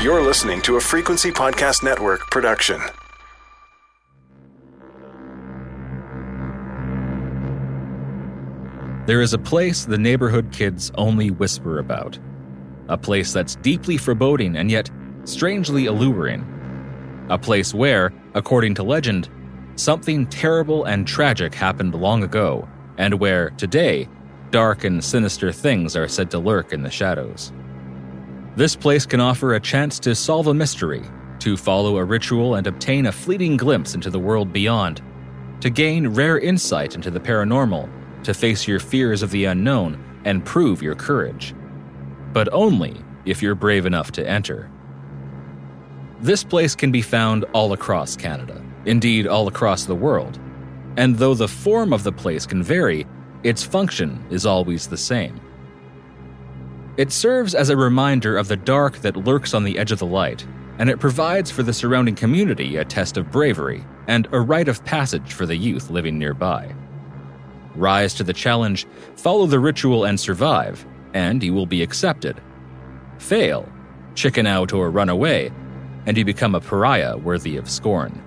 You're listening to a Frequency Podcast Network production. There is a place the neighborhood kids only whisper about. A place that's deeply foreboding and yet strangely alluring. A place where, according to legend, something terrible and tragic happened long ago, and where, today, dark and sinister things are said to lurk in the shadows. This place can offer a chance to solve a mystery, to follow a ritual and obtain a fleeting glimpse into the world beyond, to gain rare insight into the paranormal, to face your fears of the unknown and prove your courage. But only if you're brave enough to enter. This place can be found all across Canada, indeed, all across the world. And though the form of the place can vary, its function is always the same. It serves as a reminder of the dark that lurks on the edge of the light, and it provides for the surrounding community a test of bravery and a rite of passage for the youth living nearby. Rise to the challenge, follow the ritual, and survive, and you will be accepted. Fail, chicken out, or run away, and you become a pariah worthy of scorn.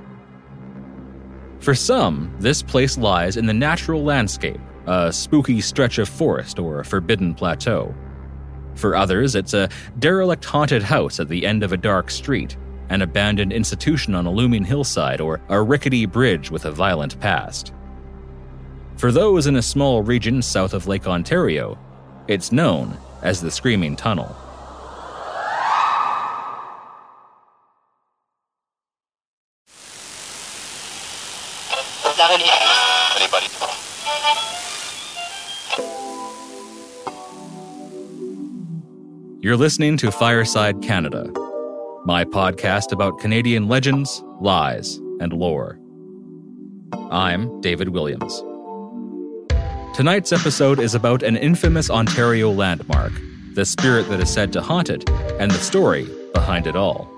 For some, this place lies in the natural landscape, a spooky stretch of forest or a forbidden plateau. For others, it's a derelict haunted house at the end of a dark street, an abandoned institution on a looming hillside, or a rickety bridge with a violent past. For those in a small region south of Lake Ontario, it's known as the Screaming Tunnel. You're listening to Fireside Canada, my podcast about Canadian legends, lies, and lore. I'm David Williams. Tonight's episode is about an infamous Ontario landmark, the spirit that is said to haunt it, and the story behind it all.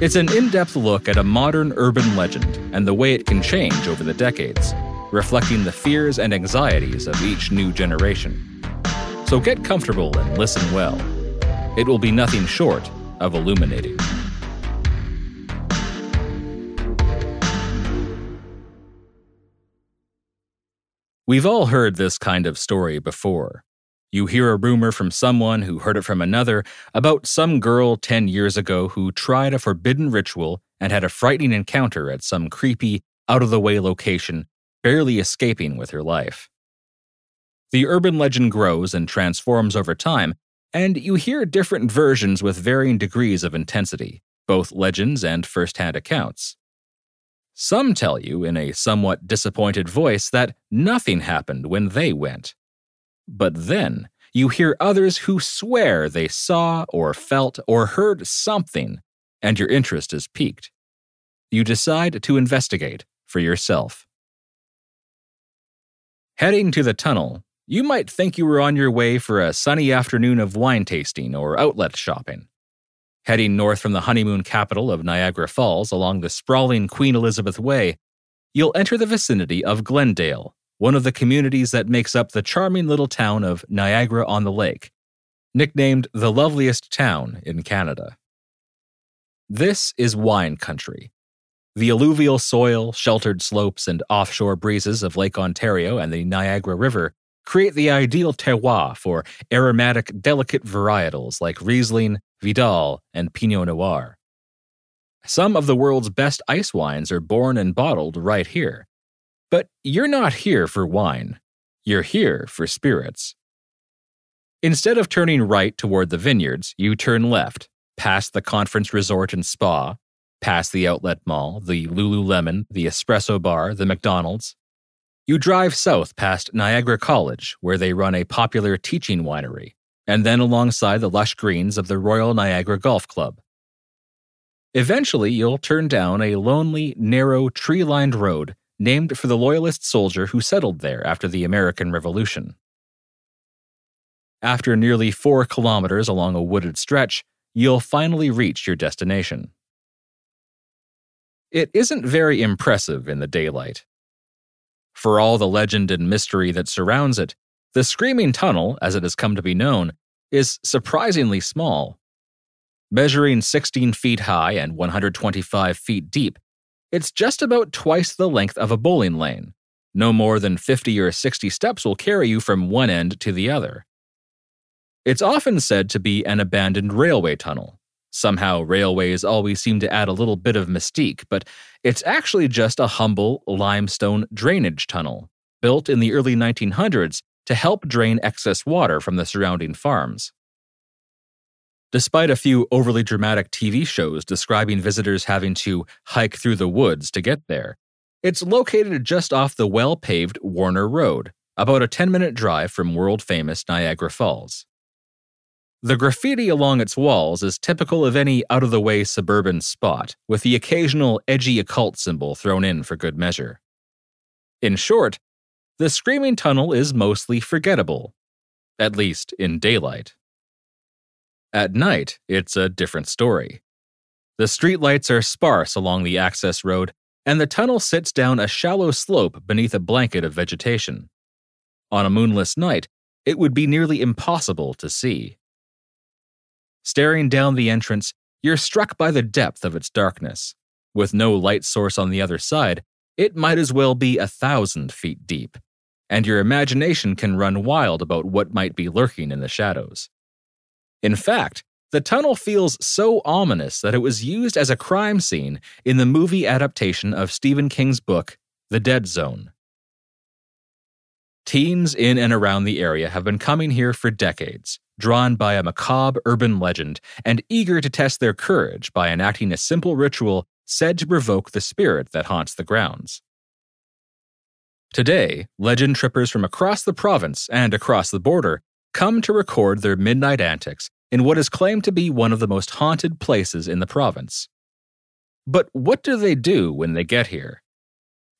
It's an in depth look at a modern urban legend and the way it can change over the decades, reflecting the fears and anxieties of each new generation. So get comfortable and listen well. It will be nothing short of illuminating. We've all heard this kind of story before. You hear a rumor from someone who heard it from another about some girl 10 years ago who tried a forbidden ritual and had a frightening encounter at some creepy, out of the way location, barely escaping with her life. The urban legend grows and transforms over time, and you hear different versions with varying degrees of intensity, both legends and first hand accounts. Some tell you in a somewhat disappointed voice that nothing happened when they went. But then you hear others who swear they saw or felt or heard something, and your interest is piqued. You decide to investigate for yourself. Heading to the tunnel, you might think you were on your way for a sunny afternoon of wine tasting or outlet shopping. Heading north from the honeymoon capital of Niagara Falls along the sprawling Queen Elizabeth Way, you'll enter the vicinity of Glendale, one of the communities that makes up the charming little town of Niagara on the Lake, nicknamed the loveliest town in Canada. This is wine country. The alluvial soil, sheltered slopes, and offshore breezes of Lake Ontario and the Niagara River create the ideal terroir for aromatic, delicate varietals like Riesling, Vidal, and Pinot Noir. Some of the world's best ice wines are born and bottled right here. But you're not here for wine, you're here for spirits. Instead of turning right toward the vineyards, you turn left, past the conference resort and spa, past the outlet mall, the Lululemon, the espresso bar, the McDonald's. You drive south past Niagara College, where they run a popular teaching winery, and then alongside the lush greens of the Royal Niagara Golf Club. Eventually, you'll turn down a lonely, narrow, tree lined road named for the Loyalist soldier who settled there after the American Revolution. After nearly four kilometers along a wooded stretch, you'll finally reach your destination. It isn't very impressive in the daylight. For all the legend and mystery that surrounds it, the Screaming Tunnel, as it has come to be known, is surprisingly small. Measuring 16 feet high and 125 feet deep, it's just about twice the length of a bowling lane. No more than 50 or 60 steps will carry you from one end to the other. It's often said to be an abandoned railway tunnel. Somehow, railways always seem to add a little bit of mystique, but it's actually just a humble limestone drainage tunnel built in the early 1900s to help drain excess water from the surrounding farms. Despite a few overly dramatic TV shows describing visitors having to hike through the woods to get there, it's located just off the well paved Warner Road, about a 10 minute drive from world famous Niagara Falls. The graffiti along its walls is typical of any out of the way suburban spot, with the occasional edgy occult symbol thrown in for good measure. In short, the Screaming Tunnel is mostly forgettable, at least in daylight. At night, it's a different story. The streetlights are sparse along the access road, and the tunnel sits down a shallow slope beneath a blanket of vegetation. On a moonless night, it would be nearly impossible to see. Staring down the entrance, you're struck by the depth of its darkness. With no light source on the other side, it might as well be a thousand feet deep, and your imagination can run wild about what might be lurking in the shadows. In fact, the tunnel feels so ominous that it was used as a crime scene in the movie adaptation of Stephen King's book, The Dead Zone. Teens in and around the area have been coming here for decades, drawn by a macabre urban legend and eager to test their courage by enacting a simple ritual said to provoke the spirit that haunts the grounds. Today, legend trippers from across the province and across the border come to record their midnight antics in what is claimed to be one of the most haunted places in the province. But what do they do when they get here?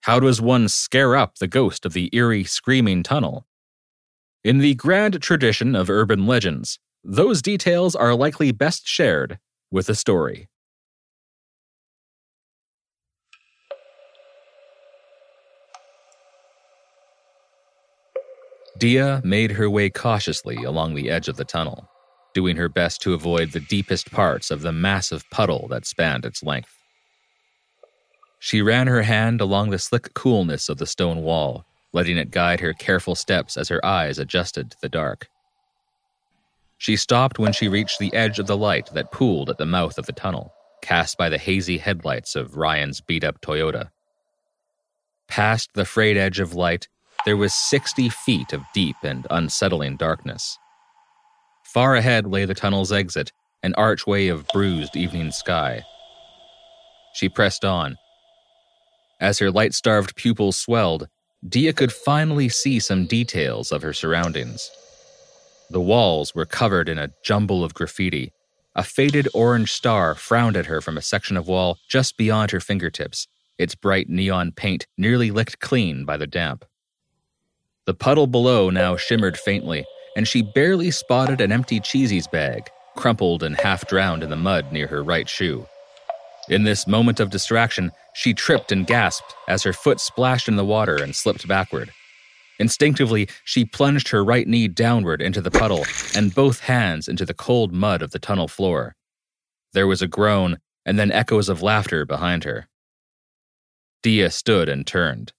How does one scare up the ghost of the eerie screaming tunnel? In the grand tradition of urban legends, those details are likely best shared with a story. Dia made her way cautiously along the edge of the tunnel, doing her best to avoid the deepest parts of the massive puddle that spanned its length. She ran her hand along the slick coolness of the stone wall, letting it guide her careful steps as her eyes adjusted to the dark. She stopped when she reached the edge of the light that pooled at the mouth of the tunnel, cast by the hazy headlights of Ryan's beat up Toyota. Past the frayed edge of light, there was 60 feet of deep and unsettling darkness. Far ahead lay the tunnel's exit, an archway of bruised evening sky. She pressed on. As her light starved pupils swelled, Dia could finally see some details of her surroundings. The walls were covered in a jumble of graffiti. A faded orange star frowned at her from a section of wall just beyond her fingertips, its bright neon paint nearly licked clean by the damp. The puddle below now shimmered faintly, and she barely spotted an empty Cheesies bag, crumpled and half drowned in the mud near her right shoe. In this moment of distraction, she tripped and gasped as her foot splashed in the water and slipped backward. Instinctively, she plunged her right knee downward into the puddle and both hands into the cold mud of the tunnel floor. There was a groan and then echoes of laughter behind her. Dia stood and turned.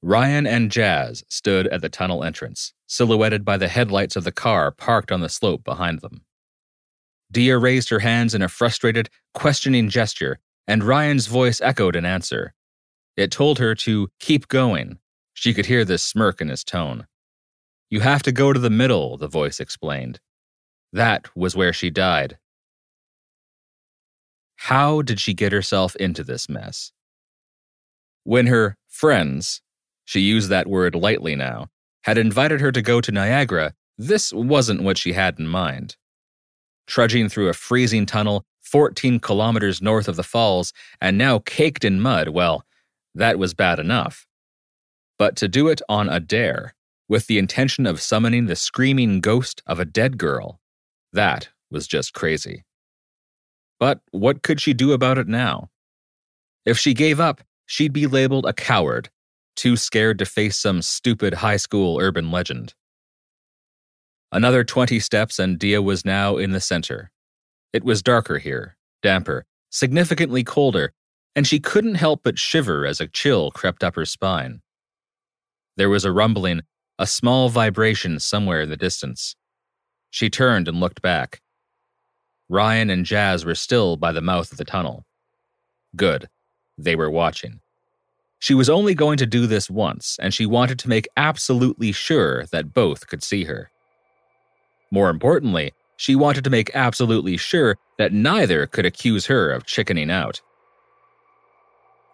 Ryan and Jazz stood at the tunnel entrance, silhouetted by the headlights of the car parked on the slope behind them. Dia raised her hands in a frustrated, questioning gesture, and Ryan's voice echoed an answer. It told her to keep going. She could hear the smirk in his tone. You have to go to the middle, the voice explained. That was where she died. How did she get herself into this mess? When her friends, she used that word lightly now, had invited her to go to Niagara, this wasn't what she had in mind. Trudging through a freezing tunnel 14 kilometers north of the falls and now caked in mud, well, that was bad enough. But to do it on a dare, with the intention of summoning the screaming ghost of a dead girl, that was just crazy. But what could she do about it now? If she gave up, she'd be labeled a coward too scared to face some stupid high school urban legend. Another 20 steps, and Dia was now in the center. It was darker here, damper, significantly colder, and she couldn't help but shiver as a chill crept up her spine. There was a rumbling, a small vibration somewhere in the distance. She turned and looked back. Ryan and Jazz were still by the mouth of the tunnel. Good. They were watching. She was only going to do this once, and she wanted to make absolutely sure that both could see her. More importantly, she wanted to make absolutely sure that neither could accuse her of chickening out.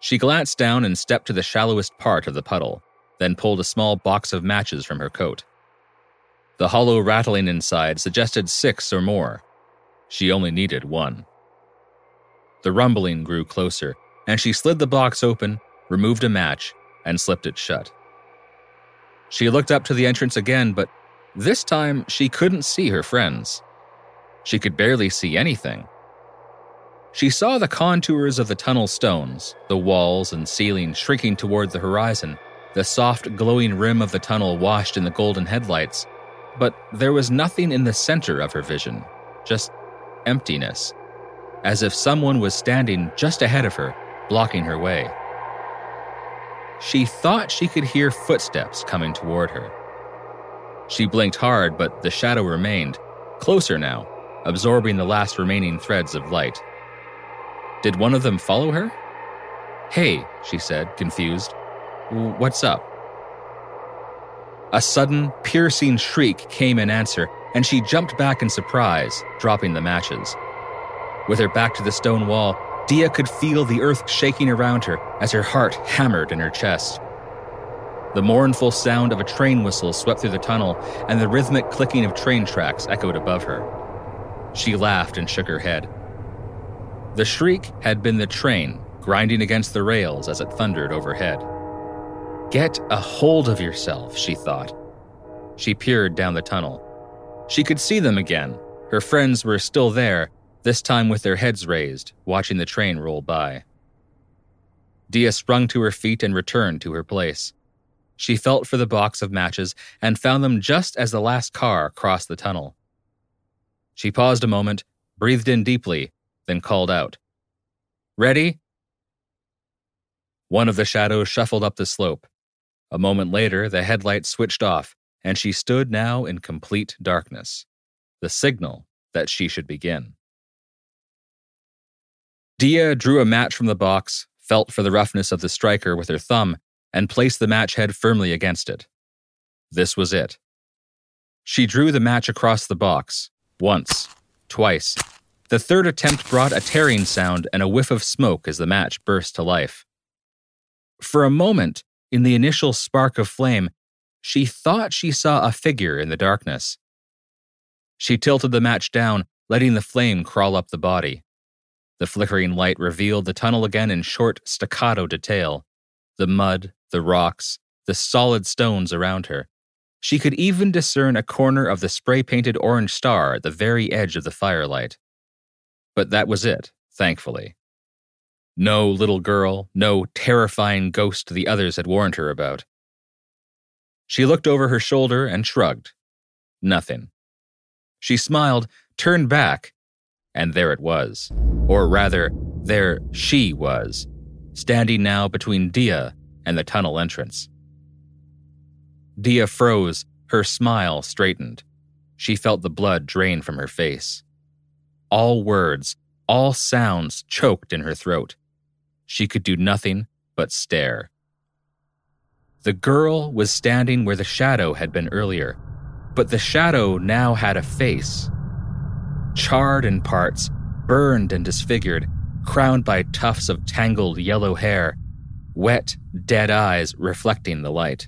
She glanced down and stepped to the shallowest part of the puddle, then pulled a small box of matches from her coat. The hollow rattling inside suggested six or more. She only needed one. The rumbling grew closer, and she slid the box open, removed a match, and slipped it shut. She looked up to the entrance again, but this time she couldn't see her friends. She could barely see anything. She saw the contours of the tunnel stones, the walls and ceiling shrinking toward the horizon, the soft, glowing rim of the tunnel washed in the golden headlights, but there was nothing in the center of her vision, just emptiness, as if someone was standing just ahead of her, blocking her way. She thought she could hear footsteps coming toward her. She blinked hard, but the shadow remained, closer now, absorbing the last remaining threads of light. Did one of them follow her? Hey, she said, confused. What's up? A sudden, piercing shriek came in answer, and she jumped back in surprise, dropping the matches. With her back to the stone wall, Dia could feel the earth shaking around her as her heart hammered in her chest. The mournful sound of a train whistle swept through the tunnel, and the rhythmic clicking of train tracks echoed above her. She laughed and shook her head. The shriek had been the train grinding against the rails as it thundered overhead. Get a hold of yourself, she thought. She peered down the tunnel. She could see them again. Her friends were still there, this time with their heads raised, watching the train roll by. Dia sprung to her feet and returned to her place. She felt for the box of matches and found them just as the last car crossed the tunnel. She paused a moment, breathed in deeply, then called out. Ready? One of the shadows shuffled up the slope. A moment later, the headlights switched off, and she stood now in complete darkness. The signal that she should begin. Dia drew a match from the box, felt for the roughness of the striker with her thumb, and placed the match head firmly against it. This was it. She drew the match across the box, once, twice. The third attempt brought a tearing sound and a whiff of smoke as the match burst to life. For a moment, in the initial spark of flame, she thought she saw a figure in the darkness. She tilted the match down, letting the flame crawl up the body. The flickering light revealed the tunnel again in short, staccato detail the mud, the rocks, the solid stones around her. She could even discern a corner of the spray painted orange star at the very edge of the firelight. But that was it, thankfully. No little girl, no terrifying ghost the others had warned her about. She looked over her shoulder and shrugged. Nothing. She smiled, turned back, and there it was. Or rather, there she was, standing now between Dia and the tunnel entrance. Dia froze, her smile straightened. She felt the blood drain from her face. All words, all sounds choked in her throat. She could do nothing but stare. The girl was standing where the shadow had been earlier, but the shadow now had a face, charred in parts, burned and disfigured, crowned by tufts of tangled yellow hair, wet, dead eyes reflecting the light.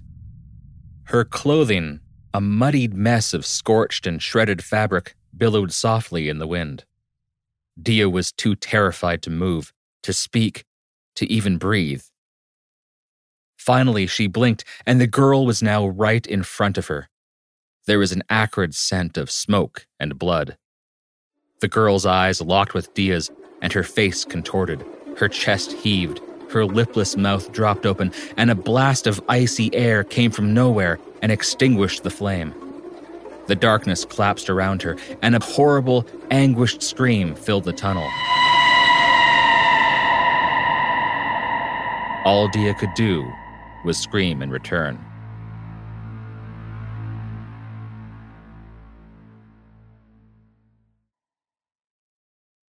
Her clothing, a muddied mess of scorched and shredded fabric, billowed softly in the wind. Dia was too terrified to move, to speak, to even breathe. Finally, she blinked, and the girl was now right in front of her. There was an acrid scent of smoke and blood. The girl's eyes locked with Dia's, and her face contorted. Her chest heaved, her lipless mouth dropped open, and a blast of icy air came from nowhere and extinguished the flame. The darkness collapsed around her, and a horrible, anguished scream filled the tunnel. All Dia could do was scream in return.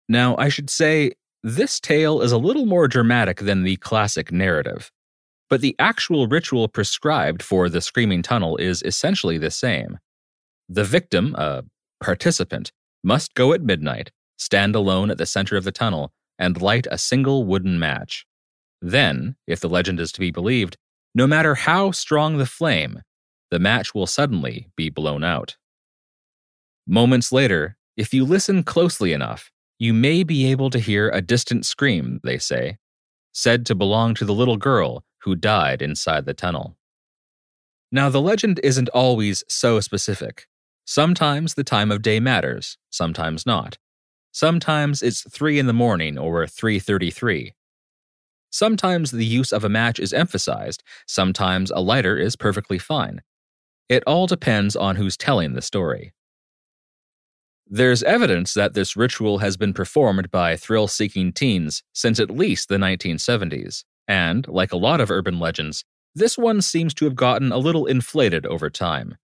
Now, I should say, this tale is a little more dramatic than the classic narrative, but the actual ritual prescribed for the Screaming Tunnel is essentially the same. The victim, a participant, must go at midnight, stand alone at the center of the tunnel, and light a single wooden match. Then, if the legend is to be believed, no matter how strong the flame, the match will suddenly be blown out. Moments later, if you listen closely enough, you may be able to hear a distant scream, they say, said to belong to the little girl who died inside the tunnel. Now, the legend isn't always so specific. Sometimes the time of day matters, sometimes not. Sometimes it's 3 in the morning or 3:33. Sometimes the use of a match is emphasized, sometimes a lighter is perfectly fine. It all depends on who's telling the story. There's evidence that this ritual has been performed by thrill seeking teens since at least the 1970s, and, like a lot of urban legends, this one seems to have gotten a little inflated over time,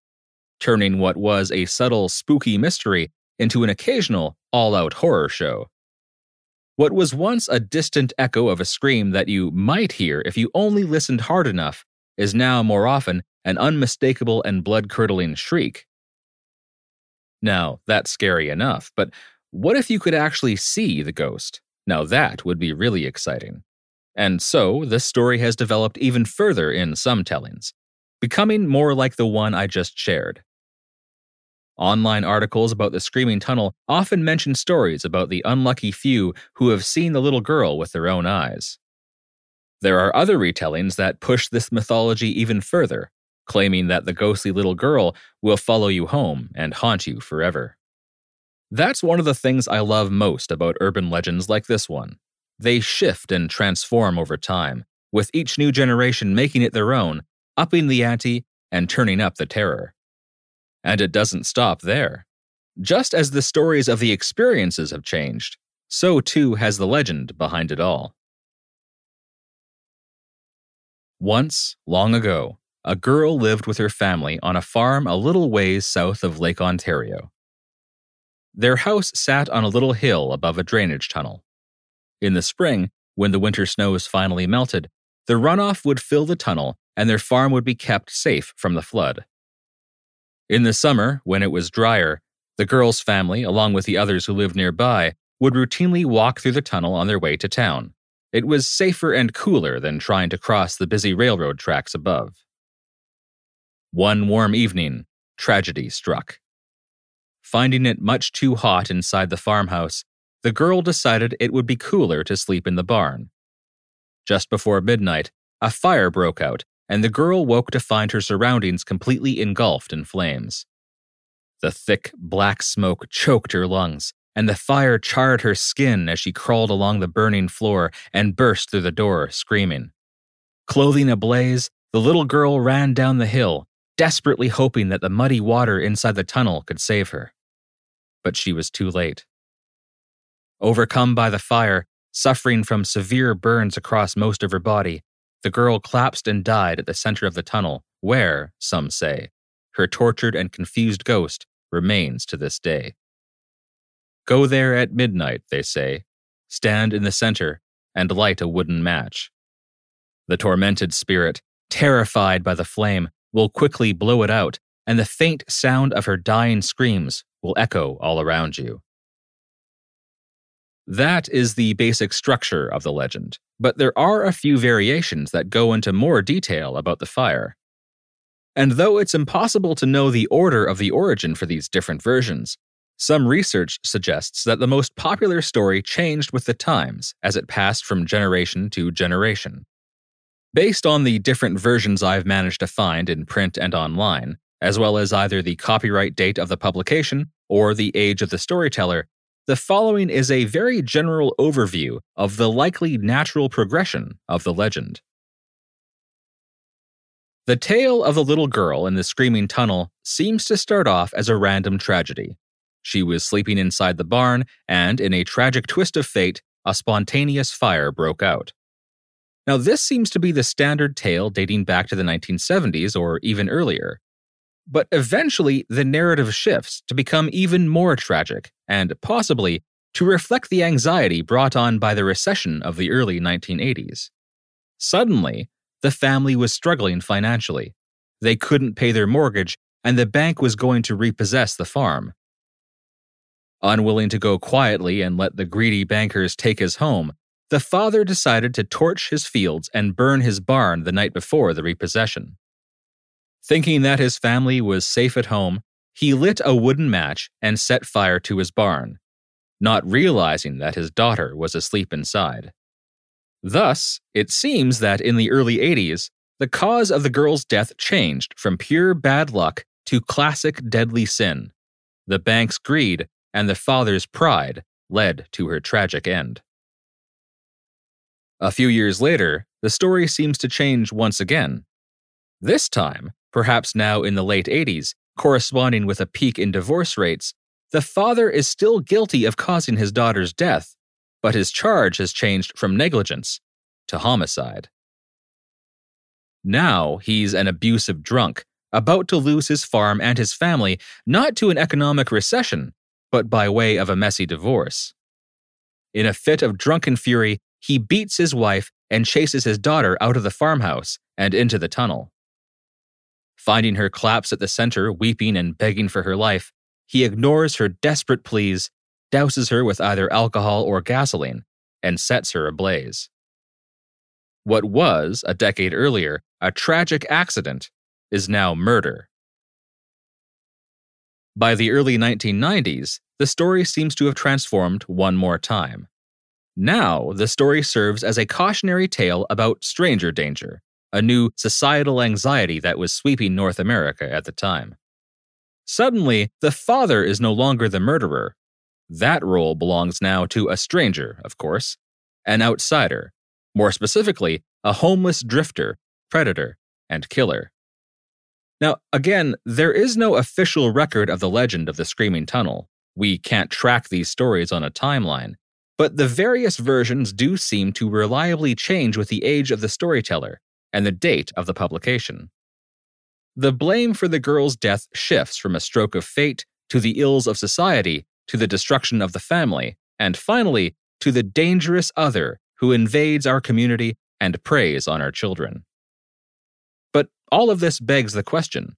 turning what was a subtle, spooky mystery into an occasional, all out horror show. What was once a distant echo of a scream that you might hear if you only listened hard enough is now more often an unmistakable and blood curdling shriek now, that's scary enough, but what if you could actually see the ghost? Now, that would be really exciting. And so, this story has developed even further in some tellings, becoming more like the one I just shared. Online articles about the Screaming Tunnel often mention stories about the unlucky few who have seen the little girl with their own eyes. There are other retellings that push this mythology even further, claiming that the ghostly little girl will follow you home and haunt you forever. That's one of the things I love most about urban legends like this one. They shift and transform over time, with each new generation making it their own, upping the ante and turning up the terror. And it doesn't stop there. Just as the stories of the experiences have changed, so too has the legend behind it all. Once, long ago, a girl lived with her family on a farm a little ways south of Lake Ontario. Their house sat on a little hill above a drainage tunnel. In the spring, when the winter snows finally melted, the runoff would fill the tunnel and their farm would be kept safe from the flood. In the summer, when it was drier, the girl's family, along with the others who lived nearby, would routinely walk through the tunnel on their way to town. It was safer and cooler than trying to cross the busy railroad tracks above. One warm evening, tragedy struck. Finding it much too hot inside the farmhouse, the girl decided it would be cooler to sleep in the barn. Just before midnight, a fire broke out, and the girl woke to find her surroundings completely engulfed in flames. The thick, black smoke choked her lungs, and the fire charred her skin as she crawled along the burning floor and burst through the door, screaming. Clothing ablaze, the little girl ran down the hill, desperately hoping that the muddy water inside the tunnel could save her. But she was too late. Overcome by the fire, suffering from severe burns across most of her body, the girl collapsed and died at the center of the tunnel, where, some say, her tortured and confused ghost remains to this day. Go there at midnight, they say, stand in the center, and light a wooden match. The tormented spirit, terrified by the flame, will quickly blow it out, and the faint sound of her dying screams will echo all around you. That is the basic structure of the legend, but there are a few variations that go into more detail about the fire. And though it's impossible to know the order of the origin for these different versions, some research suggests that the most popular story changed with the times as it passed from generation to generation. Based on the different versions I've managed to find in print and online, as well as either the copyright date of the publication or the age of the storyteller, the following is a very general overview of the likely natural progression of the legend. The tale of the little girl in the screaming tunnel seems to start off as a random tragedy. She was sleeping inside the barn, and in a tragic twist of fate, a spontaneous fire broke out. Now, this seems to be the standard tale dating back to the 1970s or even earlier. But eventually, the narrative shifts to become even more tragic, and possibly to reflect the anxiety brought on by the recession of the early 1980s. Suddenly, the family was struggling financially. They couldn't pay their mortgage, and the bank was going to repossess the farm. Unwilling to go quietly and let the greedy bankers take his home, the father decided to torch his fields and burn his barn the night before the repossession. Thinking that his family was safe at home, he lit a wooden match and set fire to his barn, not realizing that his daughter was asleep inside. Thus, it seems that in the early 80s, the cause of the girl's death changed from pure bad luck to classic deadly sin. The bank's greed and the father's pride led to her tragic end. A few years later, the story seems to change once again. This time, perhaps now in the late 80s, corresponding with a peak in divorce rates, the father is still guilty of causing his daughter's death, but his charge has changed from negligence to homicide. Now he's an abusive drunk, about to lose his farm and his family not to an economic recession, but by way of a messy divorce. In a fit of drunken fury, he beats his wife and chases his daughter out of the farmhouse and into the tunnel. Finding her collapse at the center, weeping and begging for her life, he ignores her desperate pleas douses her with either alcohol or gasoline, and sets her ablaze. What was, a decade earlier, a tragic accident is now murder. By the early 1990s, the story seems to have transformed one more time. Now, the story serves as a cautionary tale about stranger danger, a new societal anxiety that was sweeping North America at the time. Suddenly, the father is no longer the murderer, that role belongs now to a stranger, of course, an outsider, more specifically, a homeless drifter, predator, and killer. Now, again, there is no official record of the legend of the Screaming Tunnel. We can't track these stories on a timeline, but the various versions do seem to reliably change with the age of the storyteller and the date of the publication. The blame for the girl's death shifts from a stroke of fate to the ills of society to the destruction of the family, and finally, to the dangerous other who invades our community and preys on our children. But all of this begs the question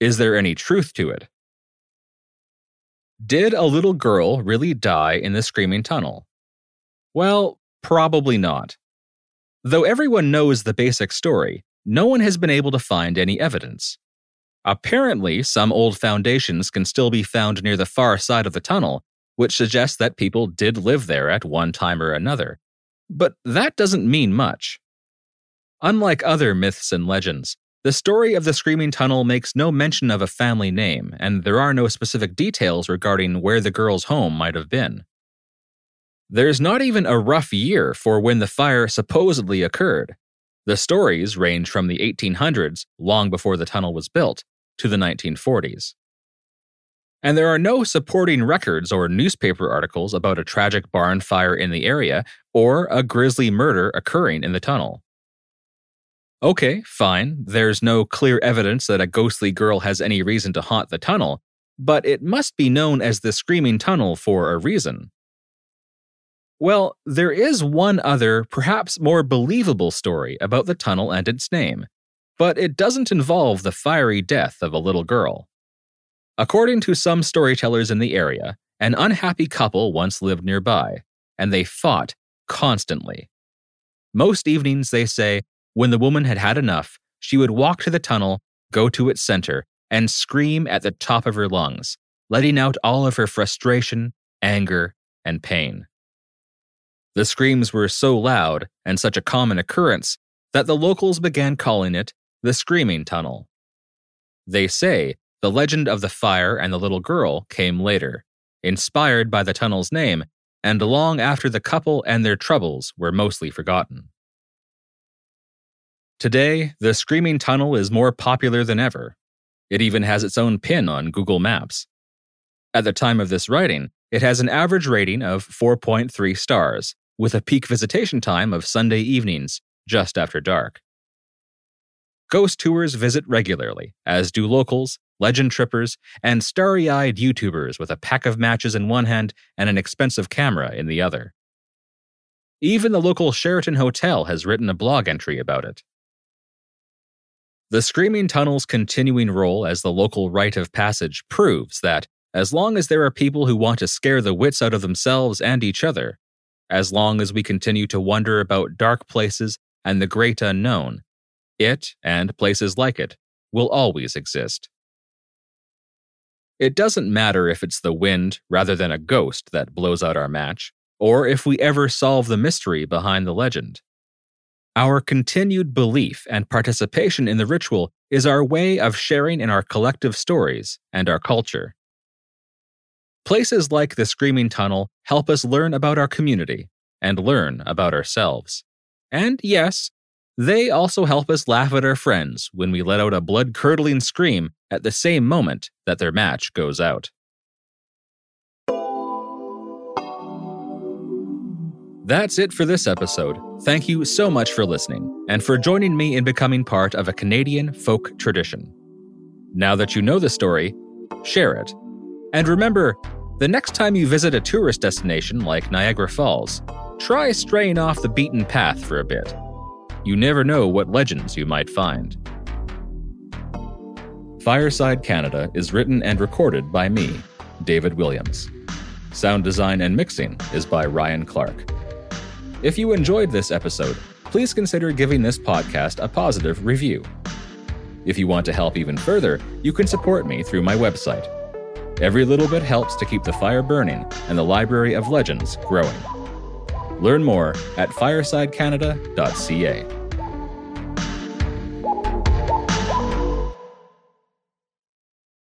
is there any truth to it? Did a little girl really die in the Screaming Tunnel? Well, probably not. Though everyone knows the basic story, no one has been able to find any evidence. Apparently, some old foundations can still be found near the far side of the tunnel, which suggests that people did live there at one time or another. But that doesn't mean much. Unlike other myths and legends, the story of the Screaming Tunnel makes no mention of a family name, and there are no specific details regarding where the girl's home might have been. There's not even a rough year for when the fire supposedly occurred. The stories range from the 1800s, long before the tunnel was built, to the 1940s. And there are no supporting records or newspaper articles about a tragic barn fire in the area or a grisly murder occurring in the tunnel. Okay, fine, there's no clear evidence that a ghostly girl has any reason to haunt the tunnel, but it must be known as the Screaming Tunnel for a reason. Well, there is one other, perhaps more believable story about the tunnel and its name, but it doesn't involve the fiery death of a little girl. According to some storytellers in the area, an unhappy couple once lived nearby, and they fought constantly. Most evenings, they say, when the woman had had enough, she would walk to the tunnel, go to its center, and scream at the top of her lungs, letting out all of her frustration, anger, and pain. The screams were so loud and such a common occurrence that the locals began calling it the Screaming Tunnel. They say the legend of the fire and the little girl came later, inspired by the tunnel's name, and long after the couple and their troubles were mostly forgotten. Today, the Screaming Tunnel is more popular than ever. It even has its own pin on Google Maps. At the time of this writing, it has an average rating of 4.3 stars, with a peak visitation time of Sunday evenings, just after dark. Ghost tours visit regularly, as do locals, legend trippers, and starry eyed YouTubers with a pack of matches in one hand and an expensive camera in the other. Even the local Sheraton Hotel has written a blog entry about it. The Screaming Tunnel's continuing role as the local rite of passage proves that, as long as there are people who want to scare the wits out of themselves and each other, as long as we continue to wonder about dark places and the great unknown, it, and places like it, will always exist. It doesn't matter if it's the wind rather than a ghost that blows out our match, or if we ever solve the mystery behind the legend. Our continued belief and participation in the ritual is our way of sharing in our collective stories and our culture. Places like the Screaming Tunnel help us learn about our community and learn about ourselves. And yes, they also help us laugh at our friends when we let out a blood curdling scream at the same moment that their match goes out. That's it for this episode. Thank you so much for listening and for joining me in becoming part of a Canadian folk tradition. Now that you know the story, share it. And remember, the next time you visit a tourist destination like Niagara Falls, try straying off the beaten path for a bit. You never know what legends you might find. Fireside Canada is written and recorded by me, David Williams. Sound design and mixing is by Ryan Clark. If you enjoyed this episode, please consider giving this podcast a positive review. If you want to help even further, you can support me through my website. Every little bit helps to keep the fire burning and the Library of Legends growing. Learn more at firesidecanada.ca.